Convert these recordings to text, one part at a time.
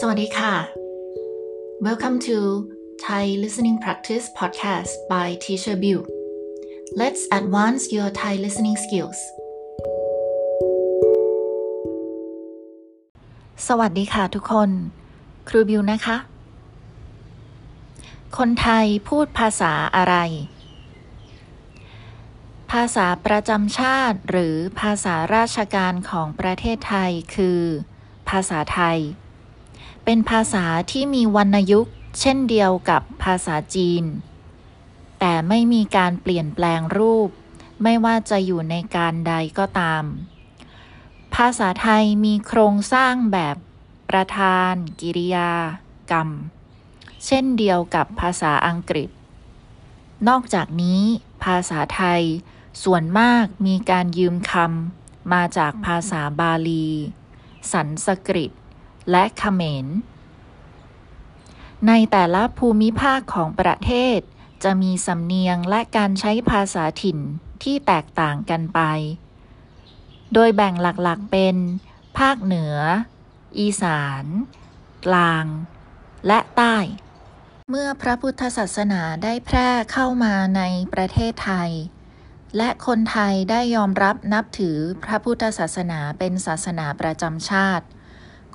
สวัสดีค่ะ Welcome to Thai Listening Practice Podcast by Teacher Bill Let's advance your Thai listening skills สวัสดีค่ะทุกคน ครูบิวนะคะ คนไทยพูดภาษาอะไร ภาษาประจำชาติหรือภาษาราชการของประเทศไทยคือ ภาษาไทย เป็นภาษาที่มีวรรณยุกต์ เช่นเดียวกับภาษาจีน แต่ไม่มีการเปลี่ยนแปลงรูป ไม่ว่าจะอยู่ในการใดก็ตาม ภาษาไทยมีโครงสร้างแบบประธาน กิริยา กรรม เช่นเดียวกับภาษาอังกฤษ นอกจากนี้ ภาษาไทยส่วนมากมีการยืมคำมาจากภาษาบาลี สันสกฤต และเขมร ในแต่ละภูมิภาคของประเทศ จะมีสำเนียงและการใช้ภาษาถิ่นที่แตกต่างกันไป โดยแบ่งหลักๆเป็น ภาคเหนือ อีสาน กลาง และใต้ เมื่อพระพุทธศาสนาได้แพร่เข้ามาในประเทศไทยและคนไทยได้ยอมรับนับถือพระพุทธศาสนาเป็นศาสนาประจำชาติ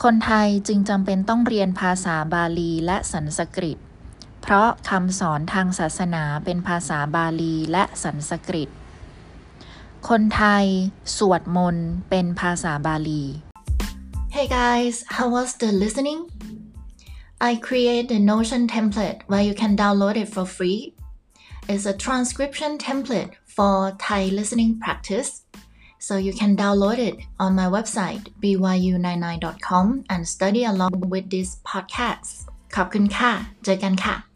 คนไทยจึงจำเป็นต้องเรียนภาษาบาลีและสันสกฤต เพราะคำสอนทางศาสนาเป็นภาษาบาลีและสันสกฤต คนไทย สวดมนต์เป็นภาษาบาลี Hey guys how was the listening I create the Notion template where you can download it for free It's a transcription template for Thai listening practice So you can download it on my website byu99.com and study along with this podcast ขอบคุณค่ะ เจอกันค่ะ